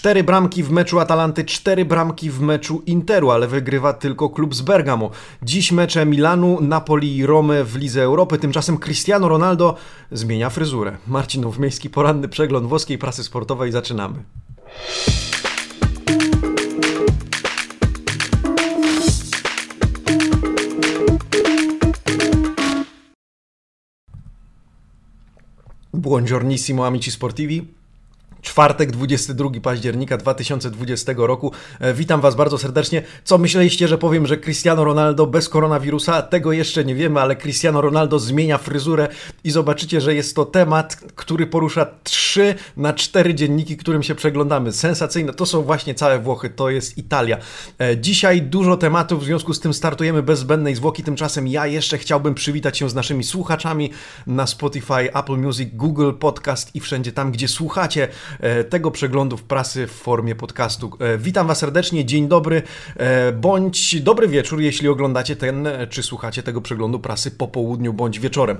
Cztery bramki w meczu Atalanty, cztery bramki w meczu Interu, ale wygrywa tylko klub z Bergamo. Dziś mecze Milanu, Napoli i Romy w Lidze Europy. Tymczasem Cristiano Ronaldo zmienia fryzurę. Marcinów, miejski poranny przegląd włoskiej prasy sportowej. Zaczynamy. Buongiornissimo amici sportivi. Czwartek, 22 października 2020 roku. E, witam Was bardzo serdecznie. Co myśleliście, że powiem, że Cristiano Ronaldo bez koronawirusa? Tego jeszcze nie wiemy, ale Cristiano Ronaldo zmienia fryzurę i zobaczycie, że jest to temat, który porusza 3 na 4 dzienniki, którym się przeglądamy. Sensacyjne. To są właśnie całe Włochy, to jest Italia. E, dzisiaj dużo tematów, w związku z tym startujemy bez zbędnej zwłoki. Tymczasem ja jeszcze chciałbym przywitać się z naszymi słuchaczami na Spotify, Apple Music, Google Podcast i wszędzie tam, gdzie słuchacie tego przeglądu w prasy w formie podcastu. E, witam Was serdecznie, dzień dobry, e, bądź dobry wieczór, jeśli oglądacie ten, czy słuchacie tego przeglądu prasy po południu bądź wieczorem.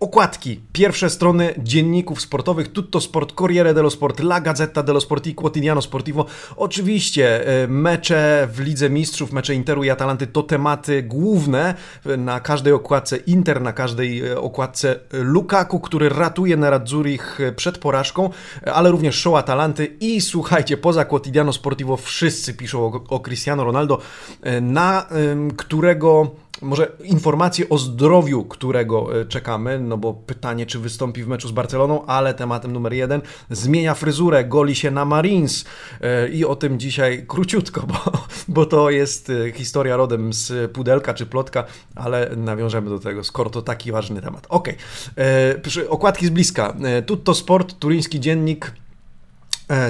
Okładki, pierwsze strony dzienników sportowych, Tutto Sport, Corriere dello Sport, La Gazzetta dello Sport i Quotidiano Sportivo. Oczywiście mecze w Lidze Mistrzów, mecze Interu i Atalanty to tematy główne na każdej okładce Inter, na każdej okładce Lukaku, który ratuje Nerazzurich przed porażką, ale ale również show Atalanty i słuchajcie, poza Quotidiano Sportivo wszyscy piszą o, o Cristiano Ronaldo, e, na którego może informacje o zdrowiu, którego e, czekamy, no bo pytanie, czy wystąpi w meczu z Barceloną, ale tematem numer jeden, zmienia fryzurę, goli się na Marines e, i o tym dzisiaj króciutko, bo, bo to jest historia rodem z pudelka czy plotka, ale nawiążemy do tego, skoro to taki ważny temat. Ok, okładki z bliska. Tutto Sport, turyński dziennik, E,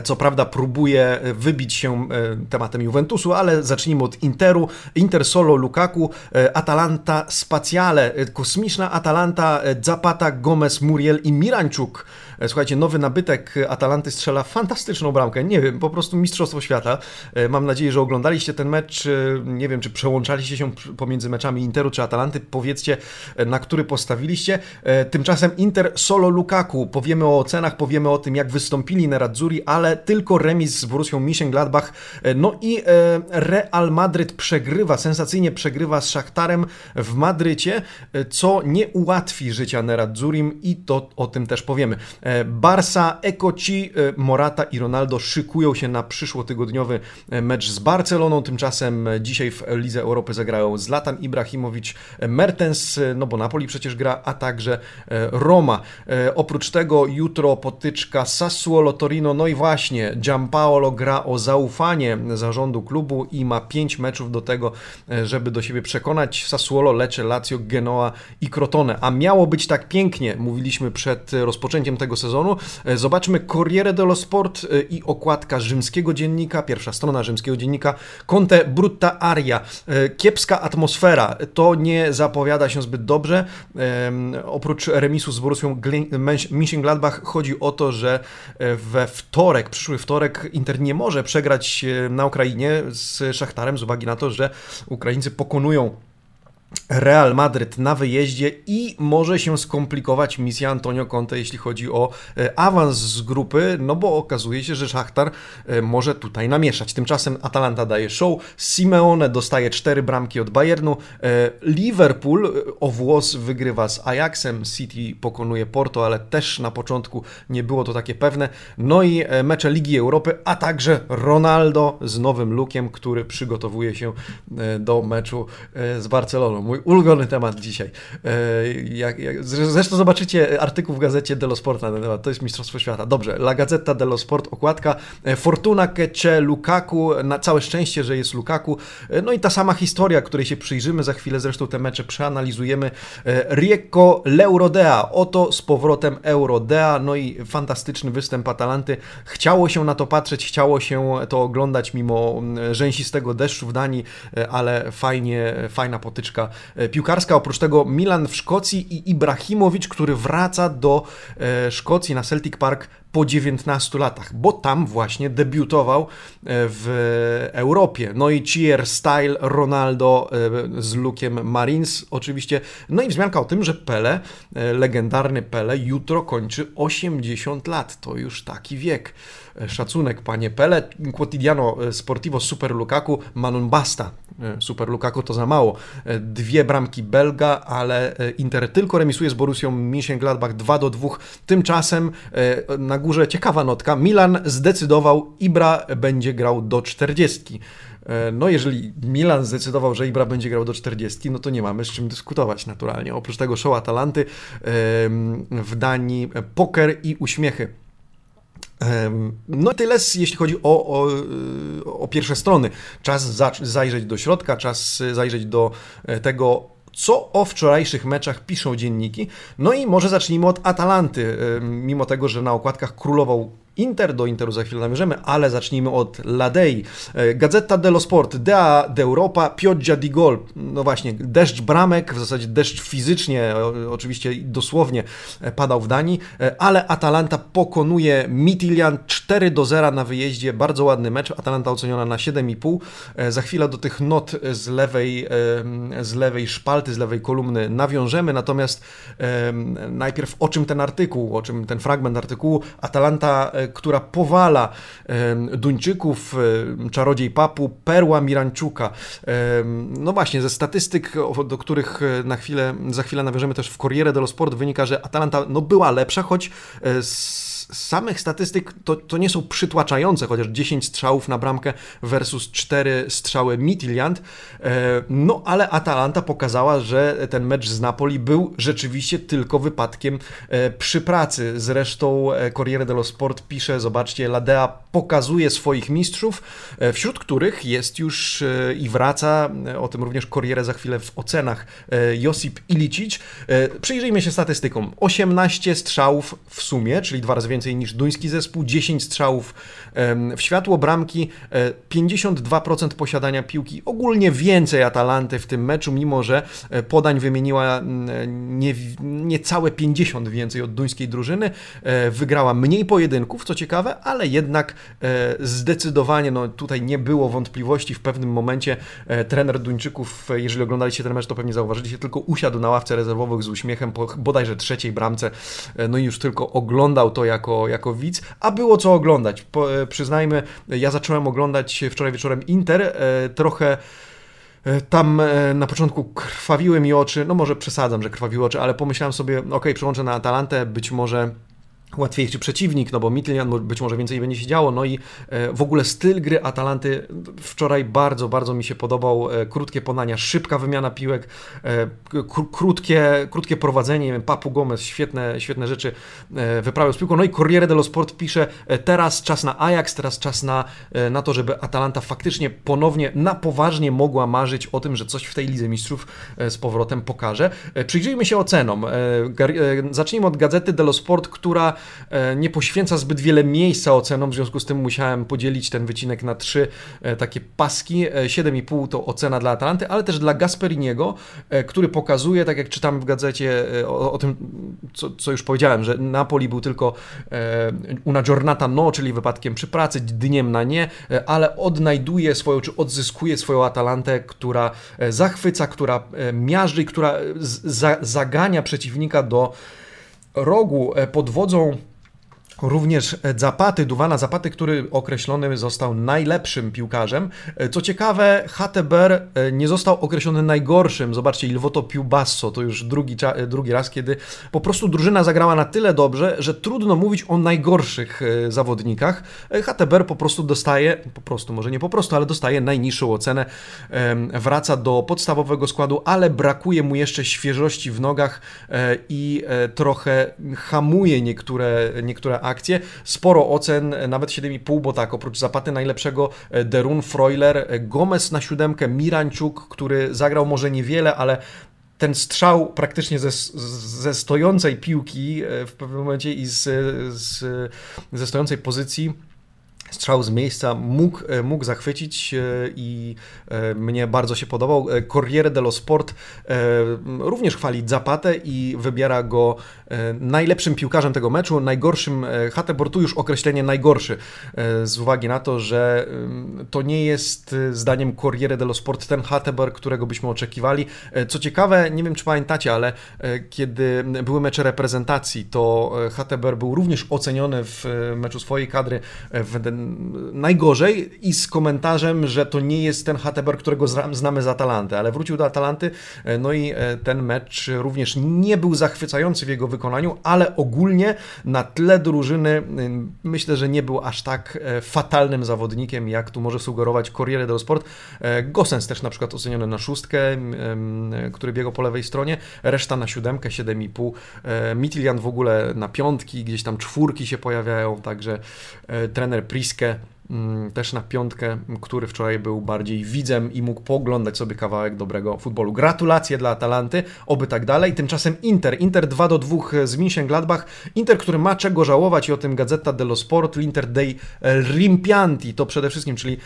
co prawda próbuje wybić się e, tematem Juventusu, ale zacznijmy od Interu. Inter solo Lukaku, e, Atalanta Spaciale, kosmiczna Atalanta Zapata, Gomez, Muriel i Miranczuk E, słuchajcie, nowy nabytek Atalanty strzela fantastyczną bramkę. Nie wiem, po prostu Mistrzostwo Świata. E, mam nadzieję, że oglądaliście ten mecz. E, nie wiem, czy przełączaliście się pomiędzy meczami Interu czy Atalanty. Powiedzcie, na który postawiliście. Tymczasem Inter solo Lukaku. Powiemy o ocenach, powiemy o tym, jak wystąpili Nerazzurri, ale tylko remis z Borussią Mönchengladbach. No i Real Madryt przegrywa, sensacyjnie przegrywa z Szachtarem w Madrycie, co nie ułatwi życia Neradzurim i to o tym też powiemy. E, Barsa, Ekoci, e, Morata i Ronaldo szykują się na przyszłotygodniowy e, mecz z Barceloną. Tymczasem dzisiaj w Lidze Europy zagrają Zlatan Ibrahimowicz, Mertens, no bo Napoli przecież gra, a także Roma. Oprócz tego jutro potyczka Sassuolo Torino, no i właśnie Giampaolo gra o zaufanie zarządu klubu i ma pięć meczów do tego, żeby do siebie przekonać Sassuolo, Lecce, Lazio, Genoa i Crotone. A miało być tak pięknie, mówiliśmy przed rozpoczęciem tego sezonu. E, zobaczmy Corriere dello Sport e, i okładka rzymskiego dziennika, pierwsza strona rzymskiego dziennika, Conte Brutta Aria. E, kiepska atmosfera, to nie zapowiada się zbyt dobrze. Oprócz remisu z Borussią Mönchengladbach chodzi o to, że we wtorek, przyszły wtorek Inter nie może przegrać na Ukrainie z Szachtarem z uwagi na to, że Ukraińcy pokonują Real Madryt na wyjeździe i może się skomplikować misja Antonio Conte, jeśli chodzi o e, awans z grupy, no bo okazuje się, że Szachtar e, może tutaj namieszać. Tymczasem Atalanta daje show, Simeone dostaje cztery bramki od Bayernu, e, Liverpool o włos wygrywa z Ajaxem, City pokonuje Porto, ale też na początku nie było to takie pewne. No i mecze Ligi Europy, a także Ronaldo z nowym lookiem, który przygotowuje się do meczu z Barceloną mój ulubiony temat dzisiaj. E, jak, jak, zresztą zobaczycie artykuł w gazecie Dello Sport na ten temat, to jest Mistrzostwo Świata. Dobrze, La Gazzetta dello Sport, okładka, e, Fortuna c'è Lukaku, na całe szczęście, że jest Lukaku, e, no i ta sama historia, której się przyjrzymy, za chwilę zresztą te mecze przeanalizujemy. Rieko L'Eurodea, oto z powrotem Eurodea, no i fantastyczny występ Atalanty. Chciało się na to patrzeć, chciało się to oglądać mimo mm, rzęsistego deszczu w Danii, ale fajnie, fajna potyczka piłkarska. Oprócz tego Milan w Szkocji i Ibrahimowicz, który wraca do e, Szkocji na Celtic Park po 19 latach, bo tam właśnie debiutował e, w Europie. No i cheer style Ronaldo e, z Lukiem Marines oczywiście. No i wzmianka o tym, że Pele, e, legendarny Pele, jutro kończy 80 lat. To już taki wiek. Szacunek, panie Pele. Quotidiano Sportivo Super Lukaku, Manon Basta. Super Lukaku to za mało. Dwie bramki Belga, ale Inter tylko remisuje z Borussią Mönchengladbach 2 do 2. Tymczasem na górze ciekawa notka. Milan zdecydował, Ibra będzie grał do 40. E, no, jeżeli Milan zdecydował, że Ibra będzie grał do 40, no to nie mamy z czym dyskutować naturalnie. Oprócz tego show Atalanty w Danii poker i uśmiechy. No i tyle, jeśli chodzi o, o, o pierwsze strony. Czas zajrzeć do środka, czas zajrzeć do e, tego, co o wczorajszych meczach piszą dzienniki. No i może zacznijmy od Atalanty. Mimo tego, że na okładkach królował Inter, do Interu za chwilę namierzymy, ale zacznijmy od Ladei. E, Gazeta dello Sport, Dea d'Europa, Pioggia di Gol. No właśnie, deszcz bramek, w zasadzie deszcz fizycznie, oczywiście dosłownie e, padał w Danii, e, ale Atalanta pokonuje Mitilian 4 do 0 na wyjeździe. Bardzo ładny mecz. Atalanta oceniona na 7,5. Za chwilę do tych not z lewej, z lewej szpalty, z lewej kolumny nawiążemy, natomiast najpierw o czym ten artykuł, o czym ten fragment artykułu. Atalanta która powala Duńczyków, czarodziej papu, perła Miranczuka. No właśnie, ze statystyk, do których e, na chwilę, za chwilę nawiążemy też w Corriere dello Sport, wynika, że Atalanta no, była lepsza, choć z e, samych statystyk to, to nie są przytłaczające, chociaż 10 strzałów na bramkę versus 4 strzały Midtjylland. E, no ale Atalanta pokazała, że ten mecz z Napoli był rzeczywiście tylko wypadkiem e, przy pracy. Zresztą e, Corriere dello Sport pisze, zobaczcie, Ladea pokazuje swoich mistrzów, wśród których jest już i wraca, o tym również Corriere za chwilę w ocenach, Josip Ilicic. Przyjrzyjmy się statystykom. 18 strzałów w sumie, czyli dwa razy więcej niż duński zespół, 10 strzałów w światło bramki, 52% e, posiadania piłki, ogólnie więcej Atalanty w tym meczu, mimo że e, podań wymieniła nie, niecałe 50 więcej od duńskiej drużyny, e, wygrała mniej pojedynków, co ciekawe, ale jednak zdecydowanie, no tutaj nie było wątpliwości, w pewnym momencie trener Duńczyków, jeżeli oglądaliście ten mecz, to pewnie zauważyliście, tylko usiadł na ławce rezerwowych z uśmiechem po bodajże trzeciej bramce, no i już tylko oglądał to jako, jako widz, a było co oglądać. Po, e, przyznajmy, ja zacząłem oglądać wczoraj wieczorem Inter, e, trochę e, tam na początku krwawiły mi oczy, no może przesadzam, że krwawiły oczy, ale pomyślałem sobie, ok, przełączę na Atalantę, być może łatwiejszy przeciwnik, no bo Midtjylland być może więcej będzie się działo, no i e, w ogóle styl gry Atalanty wczoraj bardzo, bardzo mi się podobał, e, krótkie podania, szybka wymiana piłek, e, krótkie, krótkie prowadzenie, nie wiem, Papu Gomez, świetne, świetne rzeczy wyprawiał z piłką, no i Corriere dello Sport pisze, teraz czas na Ajax, teraz czas na, na to, żeby Atalanta faktycznie ponownie, na poważnie mogła marzyć o tym, że coś w tej Lidze Mistrzów z powrotem pokaże. Przyjrzyjmy się ocenom. Zacznijmy od Gazety dello Sport, która nie poświęca zbyt wiele miejsca ocenom, w związku z tym musiałem podzielić ten wycinek na trzy e, takie paski. 7,5 e, to ocena dla Atalanty, ale też dla Gasperiniego, który pokazuje, tak jak czytam w gazecie o, o tym, co, co, już powiedziałem, że Napoli był tylko una giornata no, czyli wypadkiem przy pracy, dniem na nie, ale odnajduje swoją, czy odzyskuje swoją Atalantę, która zachwyca, która miażdży, która zagania przeciwnika do rogu e, pod wodzą Również Zapaty, Duwana Zapaty, który określony został najlepszym piłkarzem. E, co ciekawe, Hateber e, nie został określony najgorszym. Zobaczcie, Ilvoto Piubasso to już drugi, drugi raz, kiedy po prostu drużyna zagrała na tyle dobrze, że trudno mówić o najgorszych zawodnikach. Hateber po prostu dostaje, po prostu, może nie po prostu, ale dostaje najniższą ocenę. Wraca do podstawowego składu, ale brakuje mu jeszcze świeżości w nogach i trochę hamuje niektóre, niektóre akcje. Sporo ocen, nawet 7,5, bo tak, oprócz Zapaty najlepszego e, Derun, Freuler, e, Gomez na siódemkę, Mirańczuk, który zagrał może niewiele, ale ten strzał praktycznie ze, ze stojącej piłki e, w pewnym momencie i z, z, ze stojącej pozycji strzał z miejsca mógł, e, mógł zachwycić e, i e, mnie bardzo się podobał. Corriere dello Sport również chwali Zapatę i wybiera go najlepszym piłkarzem tego meczu, najgorszym Hatebor, tu już określenie najgorszy, z uwagi na to, że to nie jest zdaniem Corriere dello Sport ten Hatebor, którego byśmy oczekiwali. Co ciekawe, nie wiem czy pamiętacie, ale kiedy były mecze reprezentacji, to Hatebor był również oceniony w meczu swojej kadry w najgorzej i z komentarzem, że to nie jest ten Hatteberg, którego znamy z Atalanty, ale wrócił do Atalanty, e, no i e, ten mecz również nie był zachwycający w jego wykonaniu, ale ogólnie na tle drużyny myślę, że nie był aż tak e, fatalnym zawodnikiem, jak tu może sugerować Corriere dello Sport. Gosens też na przykład oceniony na szóstkę, który biegał po lewej stronie, reszta na siódemkę, 7,5. Mitilian w ogóle na piątki, gdzieś tam czwórki się pojawiają, także trener Priske близко też na piątkę, który wczoraj był bardziej widzem i mógł poglądać sobie kawałek dobrego futbolu. Gratulacje dla Atalanty, oby tak dalej. Tymczasem Inter, Inter 2 do 2 z Mönchengladbach. Inter, który ma czego żałować i o tym Gazeta dello Sport, Inter dei rimpianti, to przede wszystkim, czyli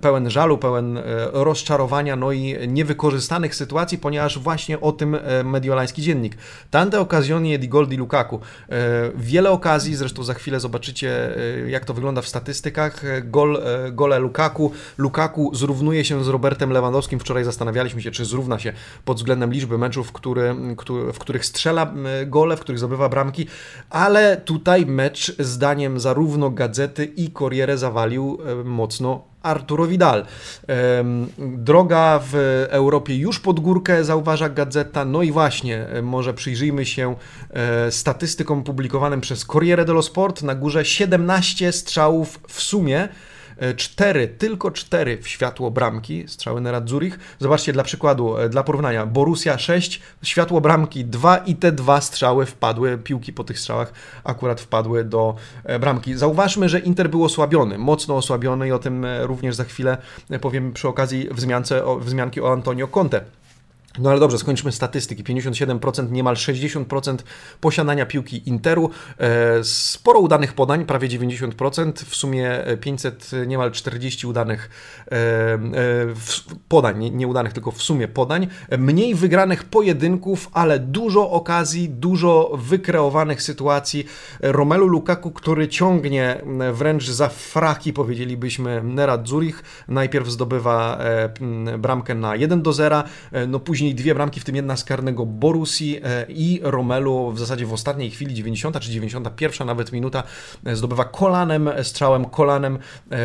pełen żalu, pełen e, rozczarowania, no i niewykorzystanych sytuacji, ponieważ właśnie o tym e, mediolański dziennik. Tante occasioni di gol di Lukaku. E, wiele okazji, zresztą za chwilę zobaczycie, jak to wygląda w statystykach, statystykach e, gol, e, gole Lukaku. Lukaku zrównuje się z Robertem Lewandowskim. Wczoraj zastanawialiśmy się, czy zrówna się pod względem liczby meczów, który, w których strzela gole, w których zdobywa bramki, ale tutaj mecz zdaniem zarówno Gazety i Corriere zawalił e, mocno Arturo Vidal. Droga w Europie już pod górkę, zauważa Gazeta. No i właśnie, może przyjrzyjmy się statystykom publikowanym przez Corriere dello Sport. Na górze 17 strzałów w sumie E, cztery, tylko cztery w światło bramki, strzały Nerad Zurich. Zobaczcie dla przykładu, e, dla porównania, Borussia 6, światło bramki 2 i te dwa strzały wpadły, piłki po tych strzałach akurat wpadły do e, bramki. Zauważmy, że Inter był osłabiony, mocno osłabiony i o tym również za chwilę powiem przy okazji wzmiance, wzmianki o Antonio Conte. No ale dobrze, skończmy statystyki. 57%, niemal 60% posiadania piłki Interu, e, sporo udanych podań, prawie 90%, w sumie 500, niemal 40 udanych e, e, podań, nie udanych, tylko w sumie podań, mniej wygranych pojedynków, ale dużo okazji, dużo wykreowanych sytuacji. Romelu Lukaku, który ciągnie wręcz za fraki, powiedzielibyśmy, Nerad Zurich, najpierw zdobywa bramkę na 1 do 0, no później później dwie bramki, w tym jedna z karnego Borusi e, i Romelu w zasadzie w ostatniej chwili, 90 czy 91 nawet minuta, e, zdobywa kolanem, e, strzałem kolanem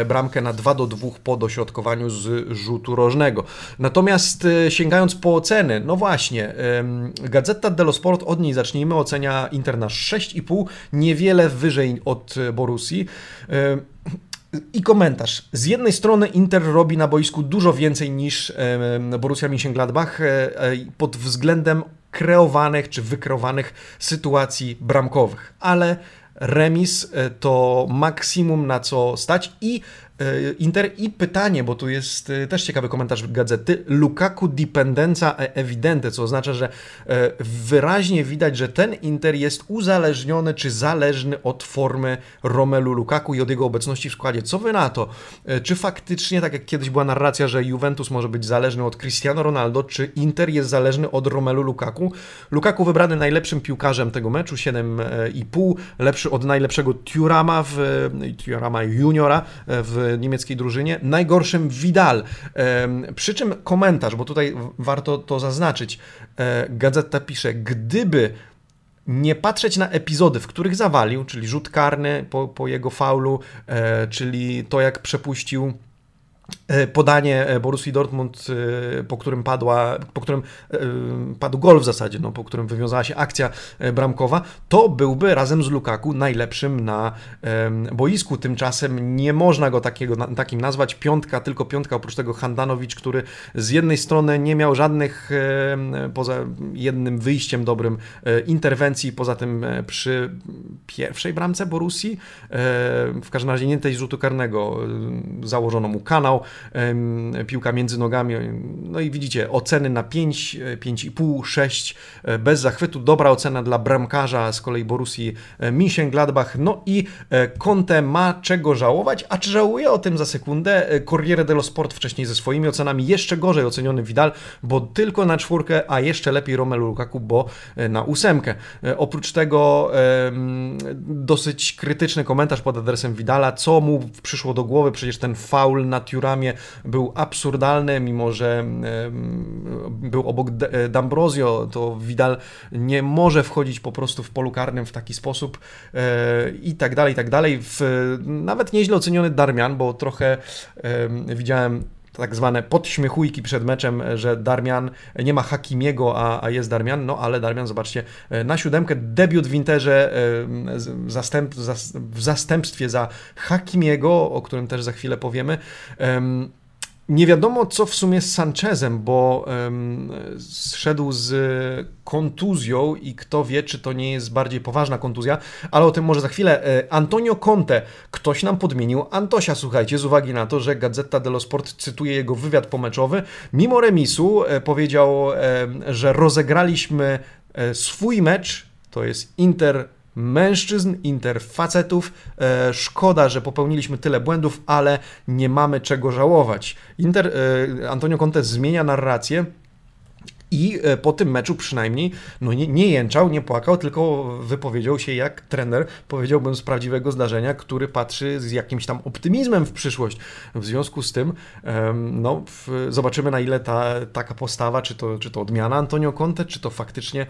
bramkę na 2 do 2 po dośrodkowaniu z rzutu rożnego. Natomiast sięgając po oceny, no właśnie, Gazeta dello Sport, od niej zacznijmy, ocenia Inter na 6,5, niewiele wyżej od Borusi. I komentarz. Z jednej strony Inter robi na boisku dużo więcej niż Borussia Mönchengladbach e, e, pod względem kreowanych czy wykreowanych sytuacji bramkowych, ale remis e, to maksimum na co stać i Inter i pytanie, bo tu jest e, też ciekawy komentarz gazety. Lukaku dipendenza evidente, co oznacza, że e, wyraźnie widać, że ten Inter jest uzależniony czy zależny od formy Romelu Lukaku i od jego obecności w składzie. Co wy na to? Czy faktycznie, tak jak kiedyś była narracja, że Juventus może być zależny od Cristiano Ronaldo, czy Inter jest zależny od Romelu Lukaku? Lukaku wybrany najlepszym piłkarzem tego meczu, 7,5, lepszy od najlepszego Turama w Turama juniora w niemieckiej drużynie, najgorszym Vidal. Przy czym komentarz, bo tutaj warto to zaznaczyć, e, Gazeta pisze, gdyby nie patrzeć na epizody, w których zawalił, czyli rzut karny po, po jego faulu, e, czyli to jak przepuścił podanie e, Borussii Dortmund, e, po którym padła, po którym padł gol w zasadzie, no, po którym wywiązała się akcja bramkowa, to byłby razem z Lukaku najlepszym na boisku. Tymczasem nie można go takiego, takim nazwać. Piątka, tylko piątka, oprócz tego Handanowicz, który z jednej strony nie miał żadnych, poza jednym wyjściem dobrym, interwencji, poza tym przy pierwszej bramce Borussii, w każdym razie nie tej rzutu karnego, założono mu kanał, piłka między nogami. No i widzicie, oceny na 5, 5,5, 6 bez zachwytu. Dobra ocena dla bramkarza z kolei Borussii Mönchengladbach. No i Conte ma czego żałować, a czy żałuje o tym za sekundę? Corriere dello Sport wcześniej ze swoimi ocenami jeszcze gorzej oceniony Vidal, bo tylko na czwórkę, a jeszcze lepiej Romelu Lukaku, bo na ósemkę. Oprócz tego dosyć krytyczny komentarz pod adresem Vidala, co mu przyszło do głowy, przecież ten faul na Był absurdalny, mimo że był obok D'Ambrosio, to Vidal nie może wchodzić po prostu w polu karnym w taki sposób e, i tak dalej, i tak dalej. W, nawet nieźle oceniony Darmian, bo trochę widziałem tak zwane podśmiechujki przed meczem, że Darmian nie ma Hakimiego, a, a jest Darmian, no ale Darmian, zobaczcie, e, na siódemkę debiut w Interze e, zastęp, w zastępstwie za Hakimiego, o którym też za chwilę powiemy. Nie wiadomo, co w sumie z Sanchezem, bo um, zszedł z kontuzją i kto wie, czy to nie jest bardziej poważna kontuzja, ale o tym może za chwilę. E, Antonio Conte, ktoś nam podmienił Antosia, słuchajcie, z uwagi na to, że Gazeta dello Sport cytuje jego wywiad pomeczowy. Mimo remisu e, powiedział, e, że rozegraliśmy swój mecz, to jest Inter mężczyzn, interfacetów. E, szkoda, że popełniliśmy tyle błędów, ale nie mamy czego żałować. Inter, e, Antonio Conte zmienia narrację i e, po tym meczu przynajmniej no nie, nie jęczał, nie płakał, tylko wypowiedział się jak trener, powiedziałbym z prawdziwego zdarzenia, który patrzy z jakimś tam optymizmem w przyszłość. W związku z tym no, zobaczymy na ile ta, taka postawa, czy to, czy to odmiana Antonio Conte, czy to faktycznie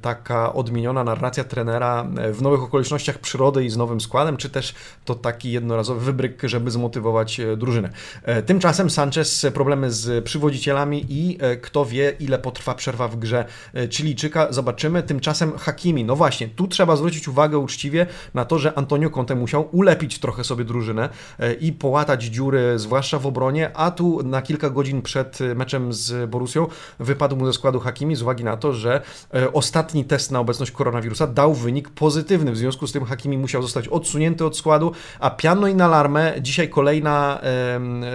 taka odmieniona narracja trenera w nowych okolicznościach przyrody i z nowym składem, czy też to taki jednorazowy wybryk, żeby zmotywować e, drużynę. E, tymczasem Sanchez problemy z przywodzicielami i kto wie, ile potrwa przerwa w grze e, Chilijczyka. Zobaczymy. Tymczasem Hakimi. No właśnie, tu trzeba zwrócić uwagę uczciwie na to, że Antonio Conte musiał ulepić trochę sobie drużynę e, i połatać dziury, zwłaszcza w obronie, a tu na kilka godzin przed meczem z Borusią wypadł mu ze składu Hakimi z uwagi na to, że e, ostatni test na obecność koronawirusa dał wynik pozytywny. W związku z tym Hakimi musiał zostać odsunięty od składu, a piano i alarmę. Dzisiaj kolejna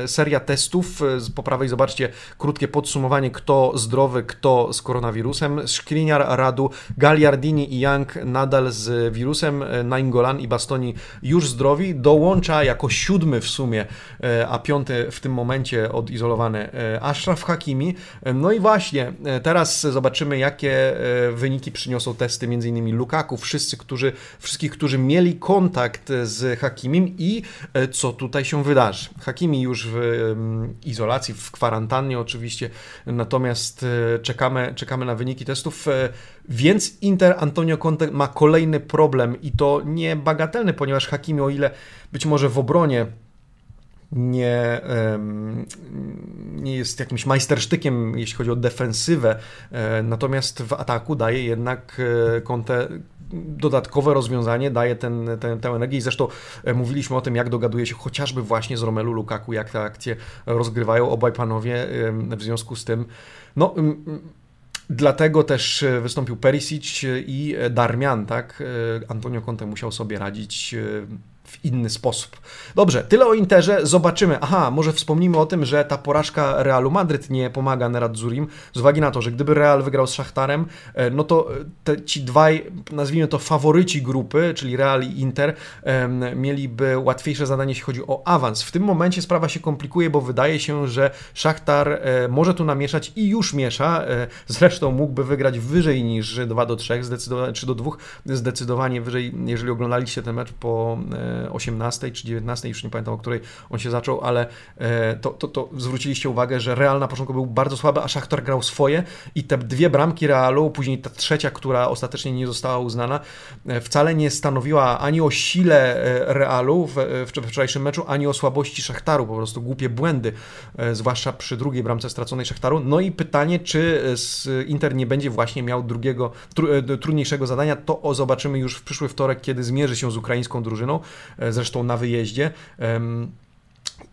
seria testów. Po prawej zobaczcie krótkie podsumowanie, kto zdrowy, kto z koronawirusem. Skriniar, Radu, Gagliardini i Young nadal z wirusem. Nainggolan i Bastoni już zdrowi. Dołącza jako siódmy w sumie, e, a piąty w tym momencie odizolowany e, Ashraf Hakimi. No i właśnie, e, teraz zobaczymy, jakie wyniki przyniosą testy m.in. Lukaku, wszyscy, którzy, wszystkich, którzy mieli kontakt z Hakimim i co tutaj się wydarzy. Hakimi już w izolacji, w kwarantannie oczywiście, natomiast Natomiast e, czekamy, czekamy na wyniki testów. E, więc Inter Antonio Conte ma kolejny problem i to nie bagatelny, ponieważ Hakimi, o ile być może w obronie nie, nie jest jakimś majstersztykiem, jeśli chodzi o defensywę, e, natomiast w ataku daje jednak Conte dodatkowe rozwiązanie, daje ten, ten, tę energię i zresztą mówiliśmy o tym, jak dogaduje się chociażby właśnie z Romelu Lukaku, jak te akcje rozgrywają obaj panowie, w związku z tym no, Dlatego też e, wystąpił Perisic i Darmian, tak? E, Antonio Conte musiał sobie radzić e, w inny sposób. Dobrze, tyle o Interze. Zobaczymy. Aha, może wspomnimy o tym, że ta porażka Realu Madryt nie pomaga Zurim, z uwagi na to, że gdyby Real wygrał z Szachtarem, e, no to e, te, ci dwaj, nazwijmy to faworyci grupy, czyli Real i Inter, mieliby łatwiejsze zadanie, jeśli chodzi o awans. W tym momencie sprawa się komplikuje, bo wydaje się, że Szachtar e, może tu namieszać i już miesza. Zresztą mógłby wygrać wyżej niż 2 do 3, zdecydowanie, 3 do 2, zdecydowanie wyżej, jeżeli oglądaliście ten mecz po 18 czy 19, już nie pamiętam o której on się zaczął, ale e, to, to, to zwróciliście uwagę, że Real na początku był bardzo słaby, a Szachtar grał swoje i te dwie bramki Realu, później ta trzecia, która ostatecznie nie została uznana, e, wcale nie stanowiła ani o sile e, Realu w, w wczorajszym meczu, ani o słabości Szachtaru, po prostu głupie błędy, zwłaszcza przy drugiej bramce straconej Szachtaru. No i pytanie, czy Inter nie będzie właśnie miał drugiego, trudniejszego zadania, to zobaczymy już w przyszły wtorek, kiedy zmierzy się z ukraińską drużyną. E, zresztą na wyjeździe.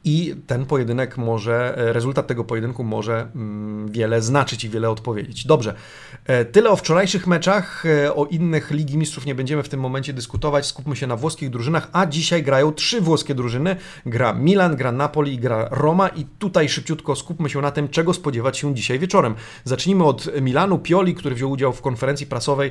I ten pojedynek może, e, rezultat tego pojedynku może mm, wiele znaczyć i wiele odpowiedzieć. Dobrze, e, tyle o wczorajszych meczach. E, o innych Ligi Mistrzów nie będziemy w tym momencie dyskutować. Skupmy się na włoskich drużynach, a dzisiaj grają trzy włoskie drużyny. Gra Milan, gra Napoli, gra Roma i tutaj szybciutko skupmy się na tym, czego spodziewać się dzisiaj wieczorem. Zacznijmy od Milanu. Pioli, który wziął udział w konferencji prasowej,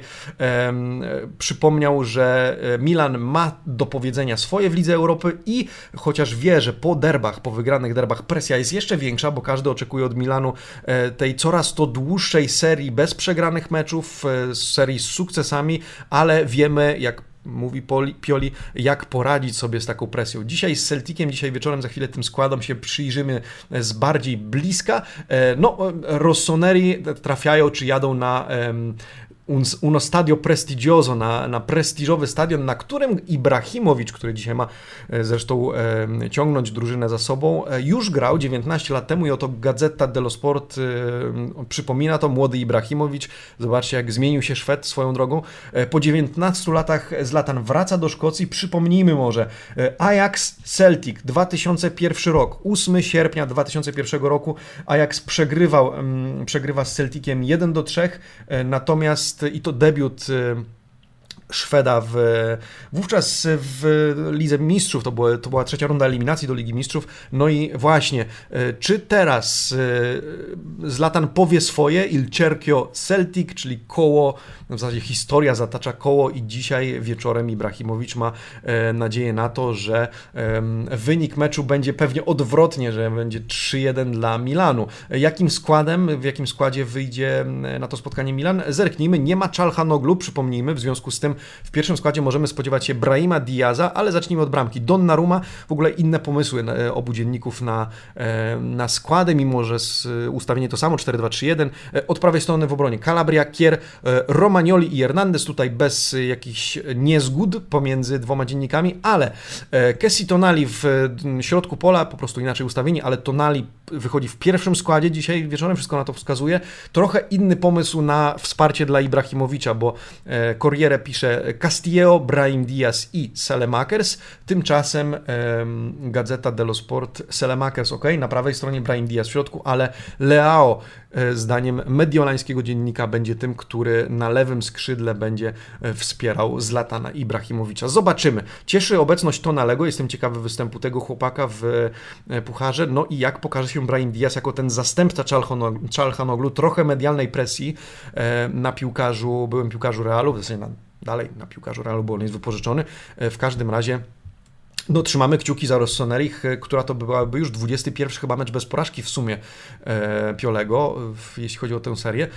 przypomniał, że Milan ma do powiedzenia swoje w Lidze Europy i chociaż wie, że po derby derbach, po wygranych derbach presja jest jeszcze większa, bo każdy oczekuje od Milanu e, tej coraz to dłuższej serii bez przegranych meczów, e, serii z sukcesami, ale wiemy, jak mówi Pioli, jak poradzić sobie z taką presją. Dzisiaj z Celticiem, dzisiaj wieczorem, za chwilę tym składom się przyjrzymy z bardziej bliska. E, no, Rossoneri trafiają, czy jadą na uno stadio prestigioso, na, na prestiżowy stadion, na którym Ibrahimowicz, który dzisiaj ma e, zresztą e, ciągnąć drużynę za sobą, e, już grał 19 lat temu i oto Gazeta dello Sport e, przypomina to, młody Ibrahimowicz, zobaczcie jak zmienił się Szwed swoją drogą. E, po 19 latach Zlatan wraca do Szkocji, przypomnijmy może, e, Ajax Celtic 2001 rok, 8 sierpnia 2001 roku. Ajax przegrywał, przegrywa z Celticiem 1 do 3, natomiast i to debiut y, Szweda w, wówczas w Lidze Mistrzów, to, było, to była trzecia runda eliminacji do Ligi Mistrzów. No i właśnie, y, czy teraz y, Zlatan powie swoje, Il Cerchio Celtic, czyli koło w zasadzie historia zatacza koło i dzisiaj wieczorem Ibrahimowicz ma e, nadzieję na to, że wynik meczu będzie pewnie odwrotnie, że będzie 3-1 dla Milanu. Jakim składem, w jakim składzie wyjdzie na to spotkanie Milan? Zerknijmy, nie ma Czalhanoglu, przypomnijmy, w związku z tym w pierwszym składzie możemy spodziewać się Brahima Diaza, ale zacznijmy od bramki. Donnarumma, w ogóle inne pomysły e, obu dzienników na, e, na składy, mimo że ustawienie to samo, 4-2-3-1. Od prawej strony w obronie Calabria, Kier, Roma Romagnoli i Hernandez tutaj bez jakichś niezgód pomiędzy dwoma dziennikami, ale e, Kessi Tonali w środku pola, po prostu inaczej ustawieni, ale Tonali wychodzi w pierwszym składzie dzisiaj wieczorem, wszystko na to wskazuje. Trochę inny pomysł na wsparcie dla Ibrahimowicza, bo e, Corriere pisze Castillo, Brahim Diaz i Selemakers, tymczasem Gazeta dello Sport Selemakers, ok, na prawej stronie Brahim Diaz w środku, ale Leao E, zdaniem mediolańskiego dziennika będzie tym, który na lewym skrzydle będzie e, wspierał Zlatana Ibrahimowicza. Zobaczymy. Cieszy obecność Tonalego, jestem ciekawy występu tego chłopaka w e, Pucharze, no i jak pokaże się Brian Diaz jako ten zastępca Czalhanoglu, trochę medialnej presji na piłkarzu, byłem piłkarzu Realu, w zasadzie na, dalej na piłkarzu Realu, bo on jest wypożyczony. W każdym razie no, trzymamy kciuki za Rossonerich, e, która to byłaby już 21 chyba mecz bez porażki w sumie e, Piolego, jeśli chodzi o tę serię.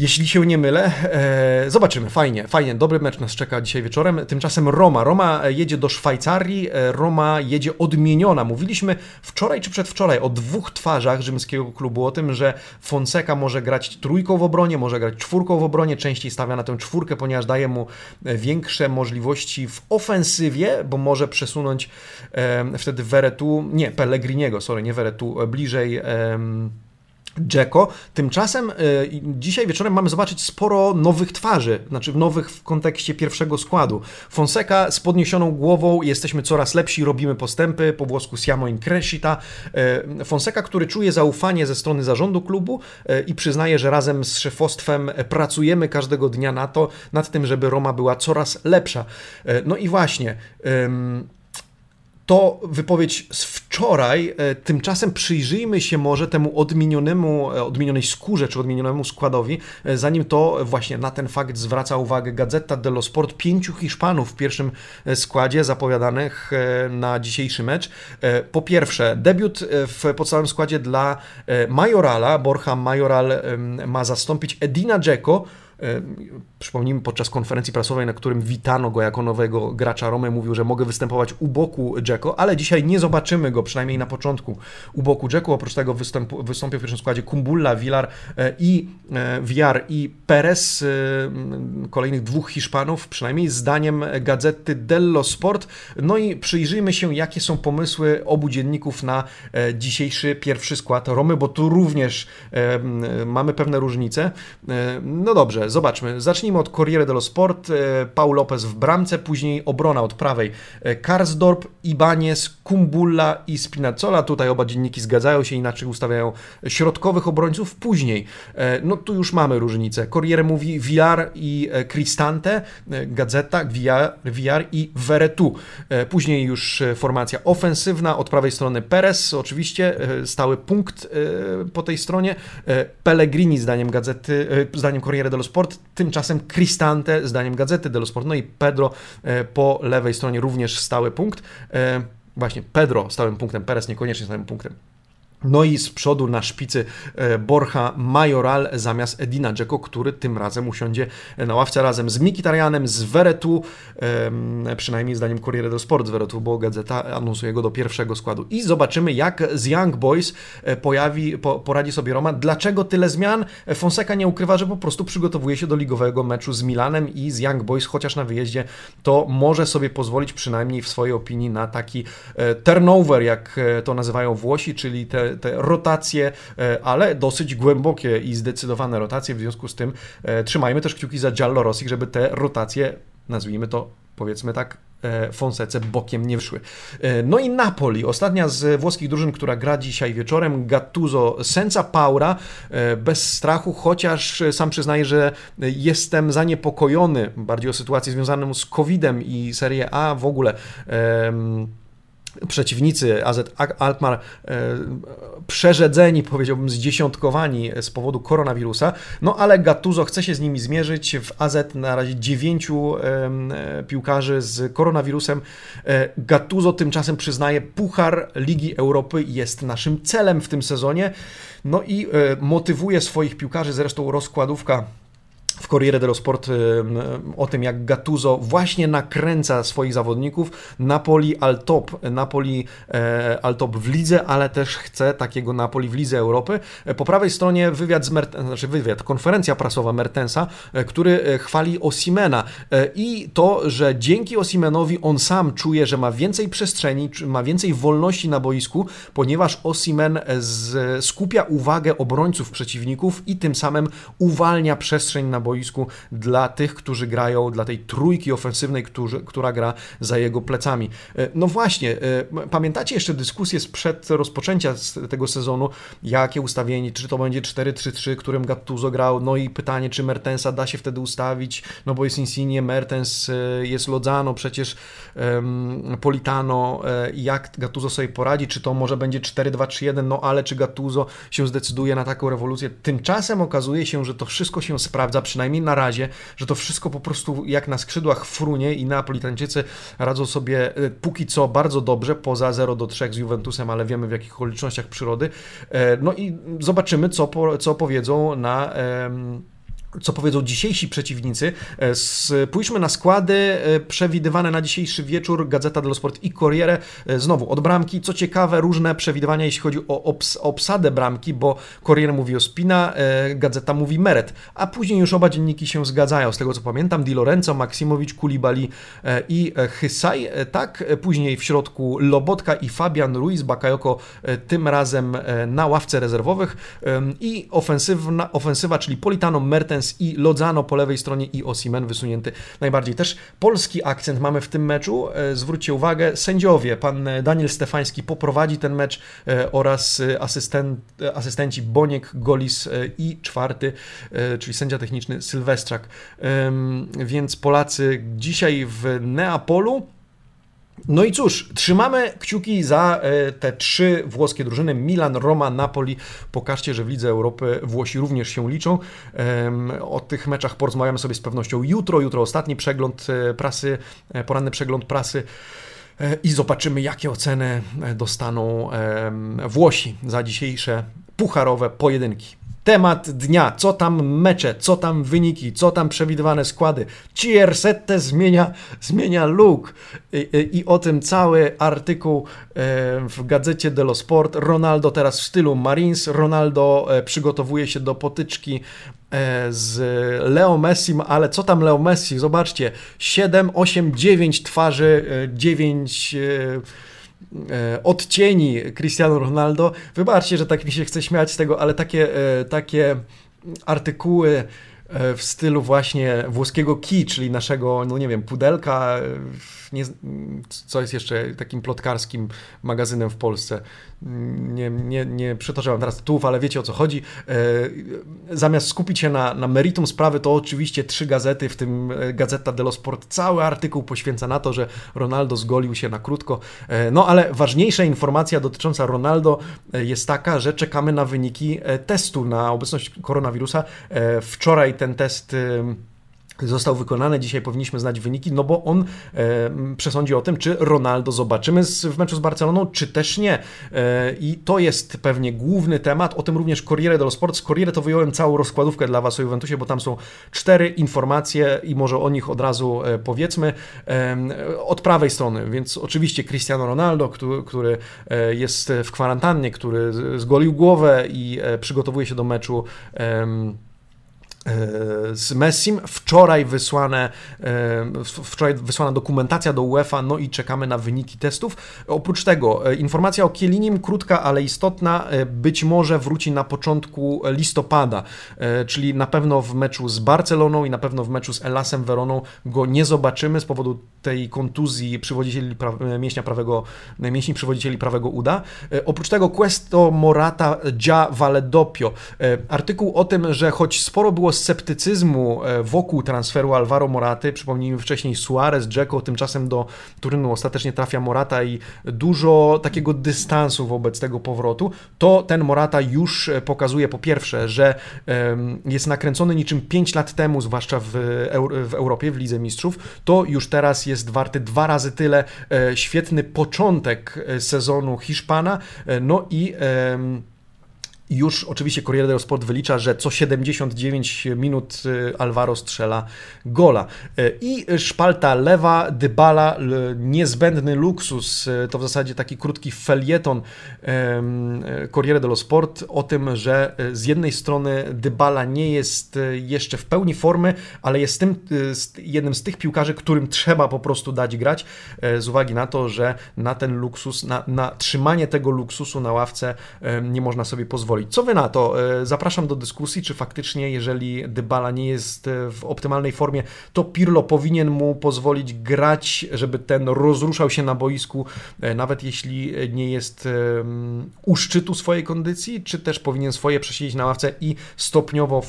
Jeśli się nie mylę, e, zobaczymy. Fajnie, fajnie. Dobry mecz nas czeka dzisiaj wieczorem. Tymczasem Roma. Roma jedzie do Szwajcarii. E, Roma jedzie odmieniona. Mówiliśmy wczoraj czy przedwczoraj o dwóch twarzach rzymskiego klubu. O tym, że Fonseca może grać trójką w obronie, może grać czwórką w obronie. Częściej stawia na tę czwórkę, ponieważ daje mu większe możliwości w ofensywie, bo może przesunąć e, wtedy Veretu, nie, Pellegriniego, sorry, nie Veretu, bliżej. E, Jacko. Tymczasem y, dzisiaj wieczorem mamy zobaczyć sporo nowych twarzy, znaczy nowych w kontekście pierwszego składu. Fonseca z podniesioną głową, jesteśmy coraz lepsi, robimy postępy, po włosku siamo in crescita. Y, Fonseca, który czuje zaufanie ze strony zarządu klubu y, i przyznaje, że razem z szefostwem pracujemy każdego dnia na to, nad tym, żeby Roma była coraz lepsza. No i właśnie to wypowiedź z wczoraj. E, tymczasem przyjrzyjmy się może temu odmienionemu, e, odmienionej skórze czy odmienionemu składowi, e, zanim to właśnie na ten fakt zwraca uwagę Gazeta dello Sport. Pięciu Hiszpanów w pierwszym składzie zapowiadanych na dzisiejszy mecz. Po pierwsze, debiut w podstawowym składzie dla Majorala. Borja Majoral ma zastąpić Edina Dzeko, przypomnijmy, podczas konferencji prasowej, na którym witano go jako nowego gracza Romy, mówił, że mogę występować u boku Dzeko, ale dzisiaj nie zobaczymy go, przynajmniej na początku, u boku Dzeko. Oprócz tego występu, wystąpił w pierwszym składzie Kumbulla, Villar e, i e, Villar i Perez, kolejnych dwóch Hiszpanów, przynajmniej zdaniem gazety Dello Sport. No i przyjrzyjmy się, jakie są pomysły obu dzienników na dzisiejszy pierwszy skład Romy, bo tu również mamy pewne różnice. No dobrze, Zobaczmy, zacznijmy od Corriere dello Sport. Paul Lopez w bramce, później obrona od prawej. Karsdorp, Ibanez, Kumbulla i Spinazzola. Tutaj oba dzienniki zgadzają się, inaczej ustawiają środkowych obrońców. Później, no tu już mamy różnicę. Corriere mówi Villar i Cristante, Gazeta, Villar i Veretu. Później już formacja ofensywna, od prawej strony Perez, oczywiście stały punkt po tej stronie. Pellegrini zdaniem gazety, zdaniem Corriere dello Sport, tymczasem Cristante zdaniem Gazety dello Sport, no i Pedro po lewej stronie również stały punkt. Właśnie, Pedro stałym punktem, Perez niekoniecznie stałym punktem. No i z przodu na szpicy e, Borja Majoral zamiast Edina Dzeko, który tym razem usiądzie na ławce razem z Mikitarianem, z Veretu, przynajmniej zdaniem Corriere dello Sport z Veretu, bo gazeta anonsuje go do pierwszego składu. I zobaczymy, jak z Young Boys e, pojawi, po, poradzi sobie Roma. Dlaczego tyle zmian? Fonseca nie ukrywa, że po prostu przygotowuje się do ligowego meczu z Milanem i z Young Boys, chociaż na wyjeździe, to może sobie pozwolić przynajmniej w swojej opinii na taki e, turnover, jak to nazywają Włosi, czyli te te, rotacje, e, ale dosyć głębokie i zdecydowane rotacje, w związku z tym e, trzymajmy też kciuki za Giallo Rossi, żeby te rotacje, nazwijmy to powiedzmy tak, e, Fonsece bokiem nie wyszły. No i Napoli, ostatnia z włoskich drużyn, która gra dzisiaj wieczorem, Gattuso senza paura, bez strachu, chociaż sam przyznaję, że jestem zaniepokojony bardziej o sytuację związaną z COVID-em i Serie A w ogóle przeciwnicy AZ Alkmaar e, przerzedzeni, powiedziałbym zdziesiątkowani z powodu koronawirusa, no ale Gattuso chce się z nimi zmierzyć. W AZ na razie dziewięciu e, piłkarzy z koronawirusem. E, Gattuso tymczasem przyznaje, Puchar Ligi Europy jest naszym celem w tym sezonie. No i motywuje swoich piłkarzy, zresztą rozkładówka w Corriere dello Sport y, o tym, jak Gattuso właśnie nakręca swoich zawodników. Napoli al top, Napoli e, al top w lidze, ale też chce takiego Napoli w lidze Europy. E, po prawej stronie wywiad z Mert znaczy wywiad, konferencja prasowa Mertensa, e, który chwali Osimena i to, że dzięki Osimenowi on sam czuje, że ma więcej przestrzeni, ma więcej wolności na boisku, ponieważ Osimen skupia uwagę obrońców przeciwników i tym samym uwalnia przestrzeń na boisku dla tych, którzy grają, dla tej trójki ofensywnej, którzy, która gra za jego plecami. E, no właśnie, e, pamiętacie jeszcze dyskusję sprzed rozpoczęcia tego sezonu, jakie ustawienie, czy to będzie 4-3-3, którym Gattuso grał, no i pytanie, czy Mertensa da się wtedy ustawić, no bo jest Insigne, Mertens, e, jest Lodzano, przecież um, Politano, jak Gattuso sobie poradzi, czy to może będzie 4-2-3-1, no ale czy Gattuso się zdecyduje na taką rewolucję. Tymczasem okazuje się, że to wszystko się sprawdza, przynajmniej na razie, że to wszystko po prostu jak na skrzydłach frunie i Neapolitańczycy radzą sobie e, póki co bardzo dobrze, poza 0 do 3 z Juventusem, ale wiemy w jakich okolicznościach przyrody. E, no i zobaczymy, co, po, co powiedzą na co powiedzą dzisiejsi przeciwnicy. E, spójrzmy na składy e, przewidywane na dzisiejszy wieczór. Gazeta dello Sport i Corriere. E, znowu od bramki. Co ciekawe, różne przewidywania, jeśli chodzi o obs obsadę bramki, bo Corriere mówi o Spina, Gazeta mówi Meret, a później już oba dzienniki się zgadzają. Z tego co pamiętam, Di Lorenzo, Maksimowicz, Kulibali i Hysaj. Tak, później w środku Lobotka i Fabian Ruiz, Bakayoko tym razem na ławce rezerwowych i ofensywna, ofensywa, czyli Politano, Mertens, i Lodzano po lewej stronie i Osimen wysunięty najbardziej. Też polski akcent mamy w tym meczu. E, zwróćcie uwagę, sędziowie, pan Daniel Stefański poprowadzi ten mecz e, oraz asystent, asystenci Boniek, Golis e, i czwarty, czyli sędzia techniczny Sylwestrzak. Więc Polacy dzisiaj w Neapolu no i cóż, trzymamy kciuki za e, te trzy włoskie drużyny: Milan, Roma, Napoli. Pokażcie, że w Lidze Europy Włosi również się liczą. O tych meczach porozmawiamy sobie z pewnością jutro. Jutro ostatni przegląd e, prasy, e, poranny przegląd prasy i zobaczymy, jakie oceny dostaną Włosi za dzisiejsze pucharowe pojedynki. Temat dnia, co tam mecze, co tam wyniki, co tam przewidywane składy. Ciersette zmienia, zmienia look I, i, I, o tym cały artykuł e, w gazecie dello Sport. Ronaldo teraz w stylu Marines. Ronaldo e, przygotowuje się do potyczki e, z Leo Messi, ale co tam Leo Messi? Zobaczcie, 7, 8, 9 twarzy, 9 E, odcieni Cristiano Ronaldo. Wybaczcie, że tak mi się chce śmiać z tego, ale takie, e, takie artykuły e, w stylu właśnie włoskiego key, czyli naszego, no nie wiem, pudelka, e, nie, co jest jeszcze takim plotkarskim magazynem w Polsce. Nie, nie, nie przytoczyłem teraz tytułów, ale wiecie o co chodzi. E, zamiast skupić się na, na meritum sprawy, to oczywiście trzy gazety, w tym Gazeta dello Sport, cały artykuł poświęca na to, że Ronaldo zgolił się na krótko. No ale ważniejsza informacja dotycząca Ronaldo jest taka, że czekamy na wyniki testu na obecność koronawirusa. Wczoraj ten test został wykonany. Dzisiaj powinniśmy znać wyniki, no bo on e, przesądzi o tym, czy Ronaldo zobaczymy z, w meczu z Barceloną, czy też nie. E, I to jest pewnie główny temat. O tym również Corriere dello Sport. Z Corriere to wyjąłem całą rozkładówkę dla Was o Juventusie, bo tam są cztery informacje i może o nich od razu e, powiedzmy. E, od prawej strony, więc oczywiście Cristiano Ronaldo, który, który e, jest w kwarantannie, który zgolił głowę i e, przygotowuje się do meczu E, z Messim. Wczoraj wysłane, e, wczoraj wysłana dokumentacja do UEFA, no i czekamy na wyniki testów. Oprócz tego e, informacja o Kielinim, krótka, ale istotna, być może wróci na początku listopada, czyli na pewno w meczu z Barceloną i na pewno w meczu z Elasem Veroną go nie zobaczymy z powodu tej kontuzji przywodzicieli pra- mięśnia prawego, mięśni przywodzicieli prawego uda. Oprócz tego Questo Morata Gia Valedoppio. Artykuł o tym, że choć sporo było sceptycyzmu e, wokół transferu Alvaro Moraty. Przypomnijmy wcześniej Suarez, Dzeko, tymczasem do Turynu ostatecznie trafia Morata i dużo takiego dystansu wobec tego powrotu. To ten Morata już e, pokazuje po pierwsze, że jest nakręcony niczym 5 lat temu, zwłaszcza w, w Europie, w Lidze Mistrzów. To już teraz jest warty dwa razy tyle. E, świetny początek sezonu Hiszpana. No i już oczywiście Corriere dello Sport wylicza, że co 79 minut y, Alvaro strzela gola. Y, I szpalta lewa, Dybala, niezbędny luksus, y, to w zasadzie taki krótki felieton Corriere dello Sport o tym, że z jednej strony Dybala nie jest jeszcze w pełni formy, ale jest tym, jednym z tych piłkarzy, którym trzeba po prostu dać grać, z uwagi na to, że na ten luksus, na, na trzymanie tego luksusu na ławce nie można sobie pozwolić. Co wy na to? E, zapraszam do dyskusji, czy faktycznie, jeżeli Dybala nie jest e, w optymalnej formie, to Pirlo powinien mu pozwolić grać, żeby ten rozruszał się na boisku, e, nawet jeśli nie jest u szczytu swojej kondycji, czy też powinien swoje przesiedzieć na ławce i stopniowo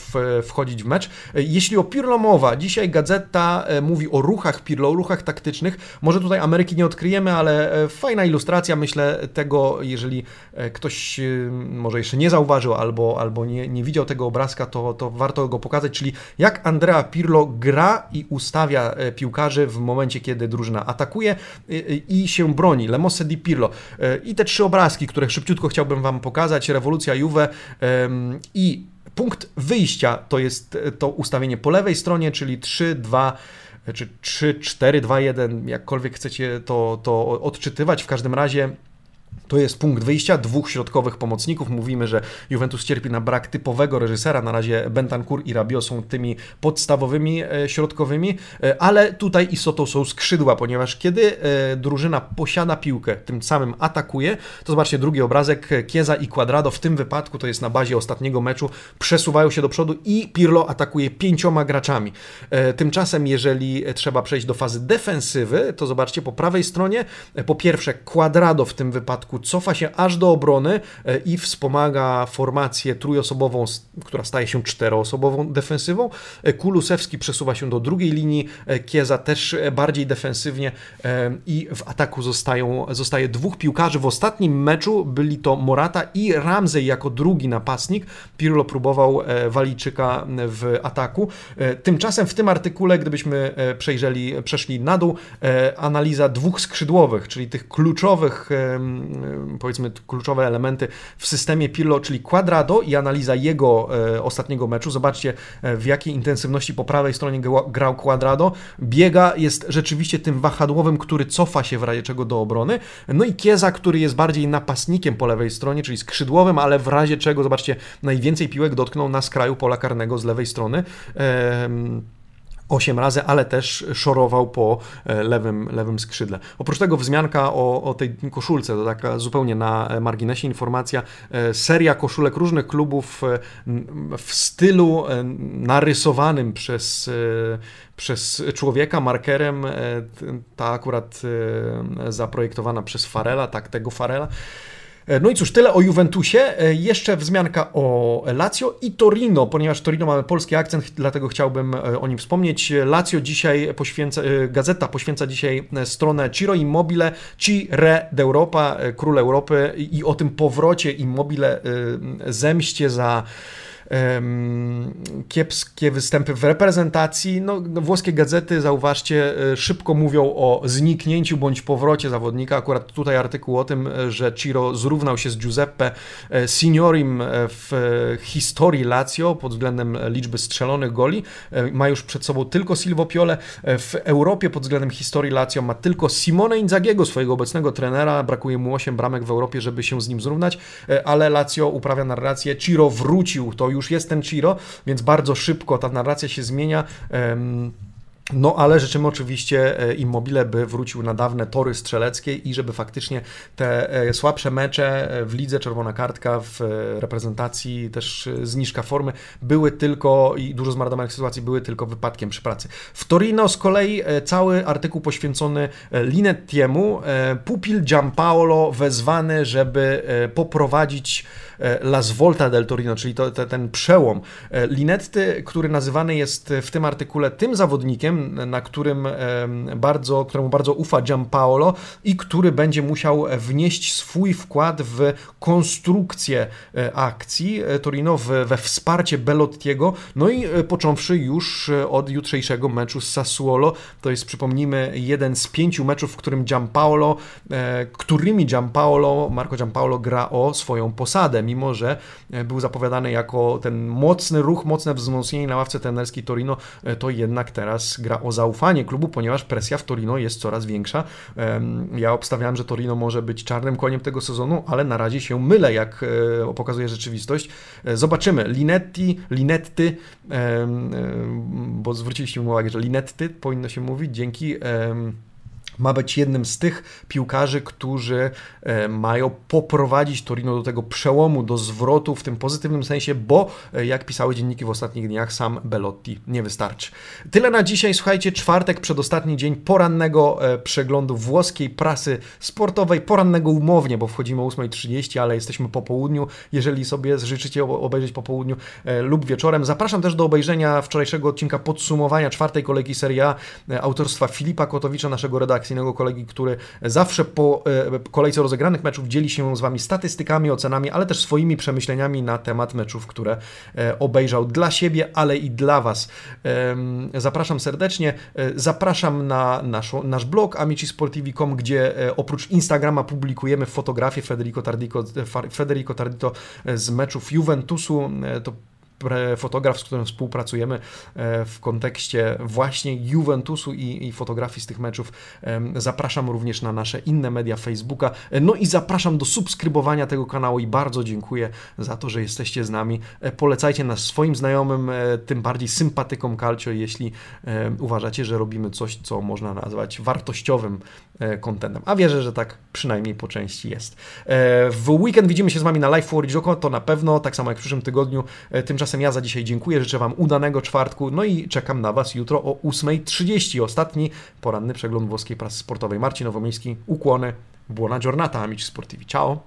wchodzić w mecz. Jeśli o Pirlo mowa, dzisiaj gazeta mówi o ruchach Pirlo, o ruchach taktycznych. Może tutaj Ameryki nie odkryjemy, ale fajna ilustracja, myślę, tego, jeżeli ktoś może jeszcze nie zauważył, zauważył albo, albo nie, nie widział tego obrazka, to, to warto go pokazać, czyli jak Andrea Pirlo gra i ustawia e, piłkarzy w momencie, kiedy drużyna atakuje i, e, i się broni. Le Mosse di Pirlo. E, I te trzy obrazki, które szybciutko chciałbym Wam pokazać. Rewolucja Juve i punkt wyjścia to jest to ustawienie po lewej stronie, czyli 3, 2, czy 3, 4, 2, 1, jakkolwiek chcecie to, to odczytywać. W każdym razie to jest punkt wyjścia dwóch środkowych pomocników. Mówimy, że Juventus cierpi na brak typowego reżysera. Na razie Bentancur i Rabio są tymi podstawowymi e, środkowymi, e, ale tutaj istotą są skrzydła, ponieważ kiedy e, drużyna posiada piłkę, tym samym atakuje, to zobaczcie drugi obrazek, Kieza i Quadrado w tym wypadku, to jest na bazie ostatniego meczu, przesuwają się do przodu i Pirlo atakuje pięcioma graczami. Tymczasem, jeżeli trzeba przejść do fazy defensywy, to zobaczcie po prawej stronie, po pierwsze Quadrado w tym wypadku cofa się aż do obrony e, i wspomaga formację trójosobową, która staje się czteroosobową defensywą. E, Kulusewski przesuwa się do drugiej linii, e, Kieza też bardziej defensywnie i w ataku zostają, zostaje dwóch piłkarzy. W ostatnim meczu byli to Morata i Ramsey jako drugi napastnik. Pirlo próbował Walijczyka w ataku. Tymczasem w tym artykule, gdybyśmy przejrzeli, przeszli na dół, analiza dwóch skrzydłowych, czyli tych kluczowych powiedzmy kluczowe elementy w systemie Pirlo, czyli Quadrado i analiza jego e, ostatniego meczu. Zobaczcie e, w jakiej intensywności po prawej stronie grał Quadrado. Biega jest rzeczywiście tym wahadłowym, który cofa się w razie czego do obrony. No i Kieza, który jest bardziej napastnikiem po lewej stronie, czyli skrzydłowym, ale w razie czego, zobaczcie, najwięcej piłek dotknął na skraju pola karnego z lewej strony. 8 razy, ale też szorował po e, lewym, lewym skrzydle. Oprócz tego wzmianka o, o tej koszulce, to taka zupełnie na marginesie informacja, e, seria koszulek różnych klubów e, w stylu narysowanym przez, przez człowieka markerem, ta akurat zaprojektowana przez Farela, tak tego Farela. E, no i cóż, tyle o Juventusie. E, jeszcze wzmianka o Lazio i Torino, ponieważ Torino mamy polski akcent, dlatego chciałbym e, o nim wspomnieć. Lazio dzisiaj poświęca, gazeta poświęca dzisiaj stronę Ciro Immobile, Ci Re d'Europa, król Europy i o tym powrocie Immobile, zemście za kiepskie występy w reprezentacji. No, no, włoskie gazety, zauważcie, e, szybko mówią o zniknięciu bądź powrocie zawodnika. Akurat tutaj artykuł o tym, e, że Ciro zrównał się z Giuseppe e, Signorim w historii Lazio pod względem liczby strzelonych goli. Ma już przed sobą tylko Silvo Piole. W Europie pod względem historii Lazio ma tylko Simone Inzagiego, swojego obecnego trenera. Brakuje mu 8 bramek w Europie, żeby się z nim zrównać, ale Lazio uprawia narrację. Ciro wrócił, to już już jest ten Chiro, więc bardzo szybko ta narracja się zmienia. No, ale życzymy oczywiście e, Immobile, by wrócił na dawne tory strzeleckie i żeby faktycznie te e, słabsze mecze e, w lidze, czerwona kartka, w reprezentacji, też zniżka formy, były tylko i dużo zmarnowanych sytuacji były tylko wypadkiem przy pracy. W Torino z kolei cały artykuł poświęcony Linettiemu, pupil Giampaolo wezwany, żeby poprowadzić La Svolta del Torino, czyli to, ten przełom. Linetty, który nazywany jest w tym artykule tym zawodnikiem, na którym bardzo, któremu bardzo ufa Giampaolo i który będzie musiał wnieść swój wkład w konstrukcję e, akcji e, Torino, we wsparcie Belottiego, no i e, począwszy już od jutrzejszego meczu z Sassuolo, to jest przypomnijmy jeden z pięciu meczów, w którym Giampaolo, którymi Giampaolo, Marco Giampaolo gra o swoją posadę, mimo że był zapowiadany jako ten mocny ruch, mocne wzmocnienie na ławce trenerskiej Torino, to jednak teraz gra o zaufanie klubu, ponieważ presja w Torino jest coraz większa. Ja obstawiałem, że Torino może być czarnym koniem tego sezonu, ale na razie się mylę, jak e, pokazuje rzeczywistość. E, zobaczymy. Linetti, Linetty, bo zwróciliście mi uwagę, że Linetty powinno się mówić dzięki ma być jednym z tych piłkarzy, którzy e, mają poprowadzić Torino do tego przełomu, do zwrotu w tym pozytywnym sensie, bo e, jak pisały dzienniki w ostatnich dniach, sam Belotti nie wystarczy. Tyle na dzisiaj. Słuchajcie, czwartek, przedostatni dzień porannego e, przeglądu włoskiej prasy sportowej. Porannego umownie, bo wchodzimy o 8.30, ale jesteśmy po południu. Jeżeli sobie życzycie obejrzeć po południu lub wieczorem, zapraszam też do obejrzenia wczorajszego odcinka podsumowania czwartej kolejki Serie A autorstwa Filipa Kotowicza, naszego redaktora redakcyjnego kolegi, który zawsze po e, kolejce rozegranych meczów dzieli się z Wami statystykami, ocenami, ale też swoimi przemyśleniami na temat meczów, które e, obejrzał dla siebie, ale i dla Was. Zapraszam serdecznie. E, zapraszam na nasz, nasz blog amicisportivi.com, gdzie oprócz Instagrama publikujemy fotografie Federico Tardito, Federico Tardito z meczów Juventusu. To fotograf, z którym współpracujemy e, w kontekście właśnie Juventusu i, i fotografii z tych meczów. Zapraszam również na nasze inne media Facebooka. E, no i zapraszam do subskrybowania tego kanału i bardzo dziękuję za to, że jesteście z nami. E, polecajcie nas swoim znajomym, tym bardziej sympatykom Calcio, jeśli uważacie, że robimy coś, co można nazwać wartościowym kontentem. A wierzę, że tak przynajmniej po części jest. W weekend widzimy się z Wami na Live for Joko, to na pewno, tak samo jak w przyszłym tygodniu. Tymczasem Tymczasem ja za dzisiaj dziękuję, życzę Wam udanego czwartku, no i czekam na Was jutro o 8.30. Ostatni poranny przegląd włoskiej prasy sportowej. Marcin Nowomiejski, ukłony, buona giornata, amici sportivi. Ciao!